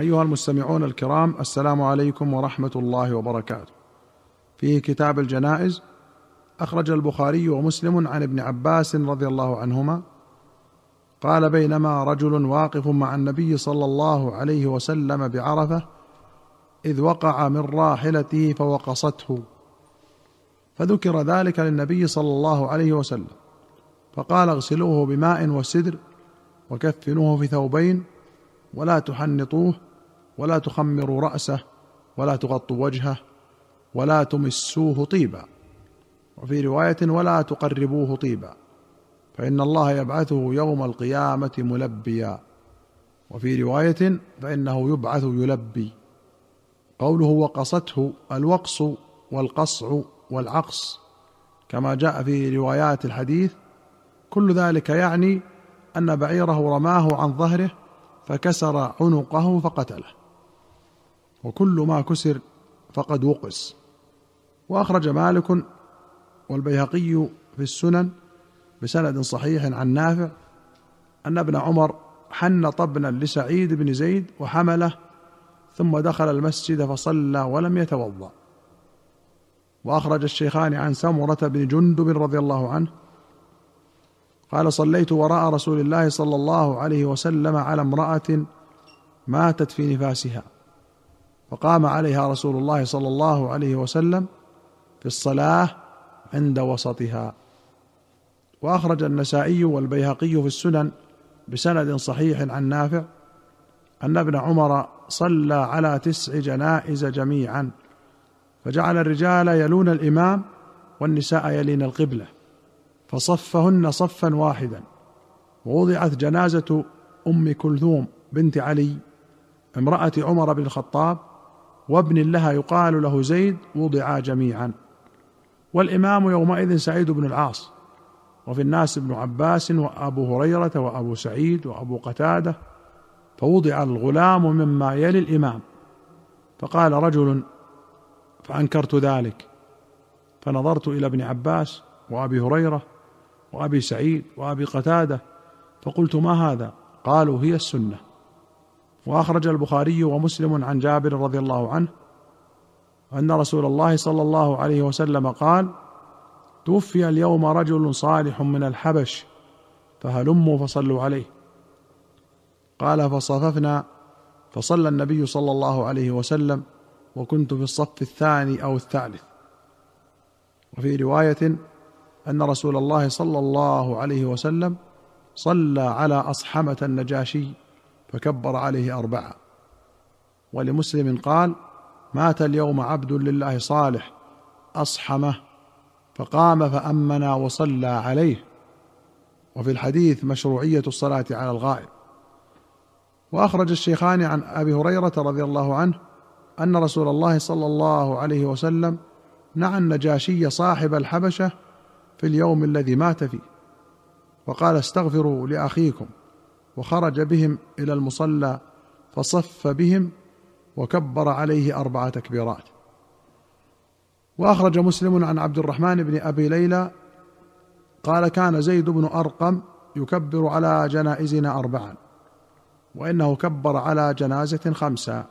أيها المستمعون الكرام السلام عليكم ورحمة الله وبركاته. في كتاب الجنائز أخرج البخاري ومسلم عن ابن عباس رضي الله عنهما قال بينما رجل واقف مع النبي صلى الله عليه وسلم بعرفة إذ وقع من راحلته فوقصته. فذكر ذلك للنبي صلى الله عليه وسلم فقال اغسلوه بماء وسدر وكفنوه في ثوبين ولا تحنطوه ولا تخمروا رأسه ولا تغطوا وجهه ولا تمسوه طيبا. وفي رواية ولا تقربوه طيبا فإن الله يبعثه يوم القيامة ملبيا. وفي رواية فإنه يبعث يلبي. قوله وقصته الوقص والقصع والعقص كما جاء في روايات الحديث كل ذلك يعني أن بعيره رماه عن ظهره فكسر عنقه فقتله. وكل ما كسر فقد وقس. وأخرج مالك والبيهقي في السنن بسند صحيح عن نافع أن ابن عمر حن طبنا لسعيد بن زيد وحمله ثم دخل المسجد فصلى ولم يتوضأ. وأخرج الشيخان عن سمرة بن جندب رضي الله عنه قال صليت وراء رسول الله صلى الله عليه وسلم على امرأة ماتت في نفاسها. فقام عليها رسول الله صلى الله عليه وسلم في الصلاة عند وسطها. وأخرج النسائي والبيهقي في السنن بسند صحيح عن نافع أن ابن عمر صلى على تسع جنائز جميعا فجعل الرجال يلون الإمام والنساء يلين القبلة فصفهن صفا واحدا. ووضعت جنازة أم كلثوم بنت علي امرأة عمر بن الخطاب وابن لها يقال له زيد وضعا جميعا. والإمام يومئذ سعيد بن العاص وفي الناس ابن عباس وأبو هريرة وأبو سعيد وأبو قتادة فوضع الغلام مما يلي الإمام. فقال رجل فأنكرت ذلك. فنظرت إلى ابن عباس وأبي هريرة وأبي سعيد وأبي قتادة فقلت ما هذا؟ قالوا هي السنة. وأخرج البخاري ومسلم عن جابر رضي الله عنه أن رسول الله صلى الله عليه وسلم قال توفي اليوم رجل صالح من الحبش فهلموا فصلوا عليه. قال فصففنا فصلى النبي صلى الله عليه وسلم وكنت في الصف الثاني أو الثالث. وفي رواية أن رسول الله صلى الله عليه وسلم صلى على أصحمة النجاشي. فكبر عليه أربعة. ولمسلم قال مات اليوم عبد لله صالح أصحمه فقام فامنا وصلى عليه. وفي الحديث مشروعية الصلاة على الغائب. وأخرج الشيخان عن أبي هريرة رضي الله عنه أن رسول الله صلى الله عليه وسلم نعى النجاشي صاحب الحبشة في اليوم الذي مات فيه وقال استغفروا لأخيكم. وخرج بهم إلى المصلى فصف بهم وكبر عليه أربع تكبيرات. وأخرج مسلم عن عبد الرحمن بن أبي ليلى قال كان زيد بن أرقم يكبر على جنائزنا اربعا وإنه كبر على جنازة خمسا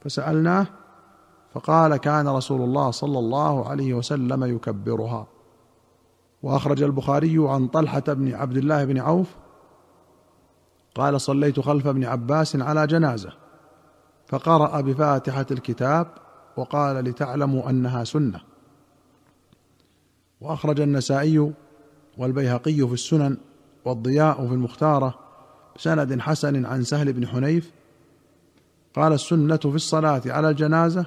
فسألناه فقال كان رسول الله صلى الله عليه وسلم يكبرها. وأخرج البخاري عن طلحة بن عبد الله بن عوف قال صليت خلف ابن عباس على جنازة فقرأ بفاتحة الكتاب وقال لتعلموا أنها سنة. وأخرج النسائي والبيهقي في السنن والضياء في المختارة بسند حسن عن سهل بن حنيف قال السنة في الصلاة على الجنازة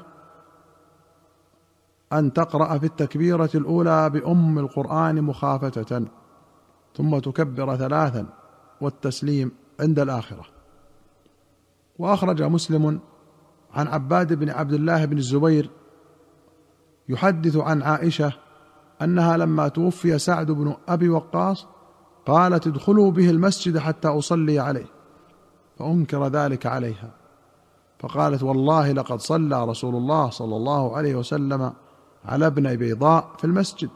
أن تقرأ في التكبيرة الأولى بأم القرآن مخافتة ثم تكبر ثلاثا والتسليم عند الآخرة. وأخرج مسلم عن عباد بن عبد الله بن الزبير يحدث عن عائشة أنها لما توفي سعد بن أبي وقاص قالت ادخلوا به المسجد حتى أصلي عليه فأنكر ذلك عليها. فقالت والله لقد صلى رسول الله صلى الله عليه وسلم على ابن بيضاء في المسجد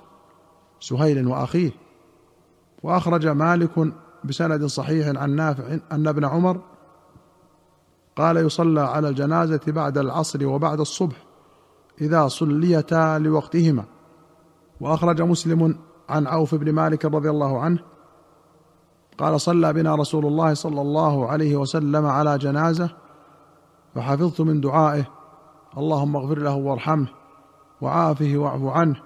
سهيل وأخيه. وأخرج مالك بسند صحيح عن نافع أن ابن عمر قال يصلى على الجنازة بعد العصر وبعد الصبح إذا صليتا لوقتهما. وأخرج مسلم عن عوف بن مالك رضي الله عنه قال صلى بنا رسول الله صلى الله عليه وسلم على جنازة فحفظت من دعائه اللهم اغفر له وارحمه وعافه واعف عنه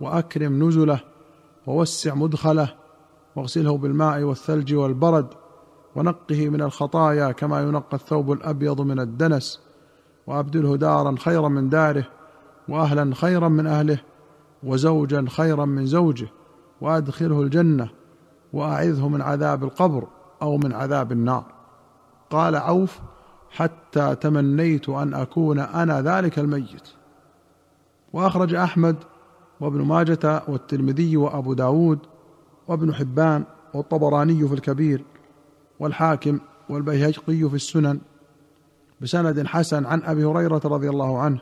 وأكرم نزله ووسع مدخله واغسله بالماء والثلج والبرد ونقه من الخطايا كما ينقى الثوب الأبيض من الدنس وأبدله دارا خيرا من داره وأهلا خيرا من أهله وزوجا خيرا من زوجه وأدخله الجنة وأعذه من عذاب القبر أو من عذاب النار. قال عوف حتى تمنيت أن أكون أنا ذلك الميت. وأخرج أحمد وابن ماجة والترمذي وأبو داود وابن حبان والطبراني في الكبير والحاكم والبيهقي في السنن بسند حسن عن أبي هريرة رضي الله عنه.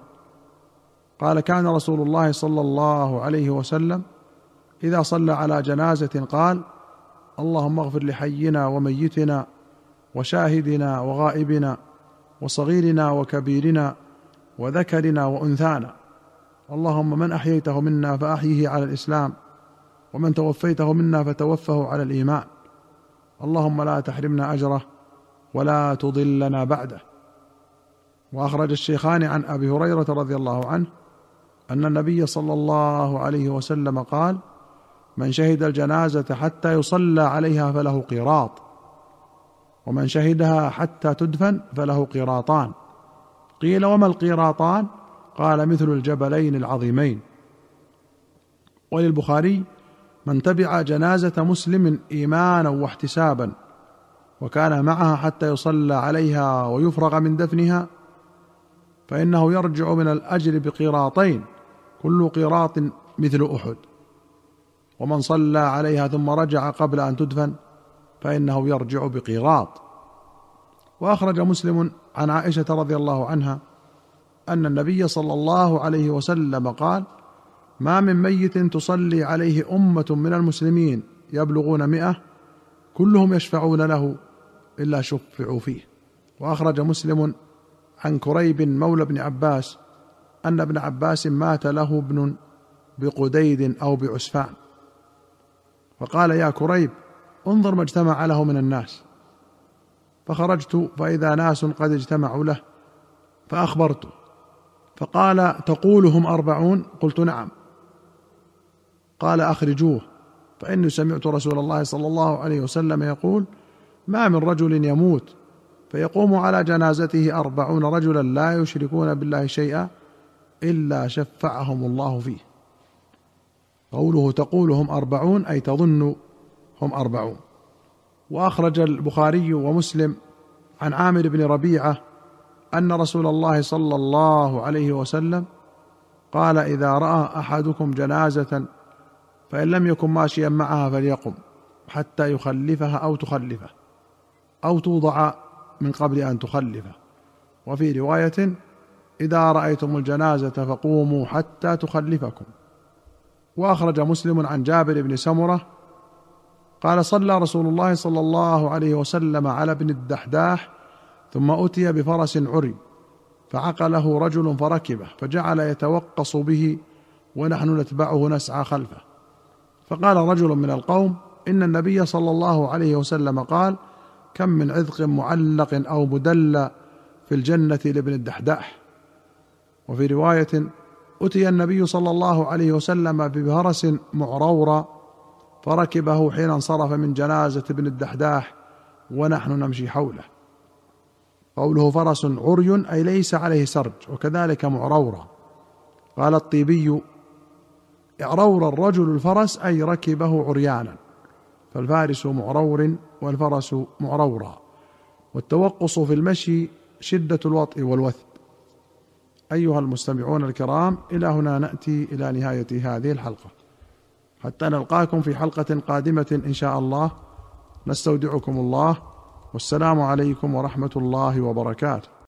قال كان رسول الله صلى الله عليه وسلم إذا صلى على جنازة قال اللهم اغفر لحينا وميتنا وشاهدنا وغائبنا وصغيرنا وكبيرنا وذكرنا وأنثانا. اللهم من أحييته منا فأحيه على الإسلام. ومن توفيته منا فتوفه على الإيمان. اللهم لا تحرمنا أجره ولا تضلنا بعده. وأخرج الشيخان عن أبي هريرة رضي الله عنه أن النبي صلى الله عليه وسلم قال من شهد الجنازة حتى يصلى عليها فله قيراط ومن شهدها حتى تدفن فله قيراطان. قيل وما القيراطان؟ قال مثل الجبلين العظيمين. وللبخاري من تبع جنازة مسلم إيمانا واحتسابا وكان معها حتى يصلى عليها ويفرغ من دفنها فإنه يرجع من الأجر بقيراطين كل قيراط مثل أحد. ومن صلى عليها ثم رجع قبل أن تدفن فإنه يرجع بقيراط وأخرج مسلم عن عائشة رضي الله عنها أن النبي صلى الله عليه وسلم قال ما من ميت تصلي عليه أمة من المسلمين يبلغون مئة كلهم يشفعون له إلا شفعوا فيه. وأخرج مسلم عن كريب مولى ابن عباس أن ابن عباس مات له ابن بقديد أو بعسفان. فقال يا كريب انظر ما اجتمع له من الناس. فخرجت فإذا ناس قد اجتمعوا له فأخبرته. فقال تقولهم أربعون؟ قلت نعم. قال أخرجوه. فإني سمعت رسول الله صلى الله عليه وسلم يقول ما من رجل يموت؟ فيقوم على جنازته أربعون رجلا لا يشركون بالله شيئا إلا شفعهم الله فيه. قوله تقولهم أربعون أي تظن هم أربعون. وأخرج البخاري ومسلم عن عامر بن ربيعة أن رسول الله صلى الله عليه وسلم قال إذا رأى أحدكم جنازة فإن لم يكن ماشيا معها فليقم حتى يخلفها أو تخلفه أو توضع من قبل أن تخلفه. وفي رواية إذا رأيتم الجنازة فقوموا حتى تخلفكم. وأخرج مسلم عن جابر بن سمرة قال صلى رسول الله صلى الله عليه وسلم على ابن الدحداح ثم أتي بفرس عري فعقله رجل فركبه فجعل يتوقص به ونحن نتبعه نسعى خلفه. فقال رجل من القوم إن النبي صلى الله عليه وسلم قال كم من عذق معلق أو مدلى في الجنة لابن الدحداح. وفي رواية أتي النبي صلى الله عليه وسلم بفرس معرورة فركبه حين انصرف من جنازة ابن الدحداح ونحن نمشي حوله. قوله فرس عري أي ليس عليه سرج وكذلك معرورة. قال الطيبي اعرور الرجل الفرس أي ركبه عريانا. فالفارس معرور والفرس معرورا. والتوقص في المشي شدة الوطء والوثب أيها المستمعون الكرام إلى هنا نأتي إلى نهاية هذه الحلقة. حتى نلقاكم في حلقة قادمة إن شاء الله. نستودعكم الله. والسلام عليكم ورحمة الله وبركاته.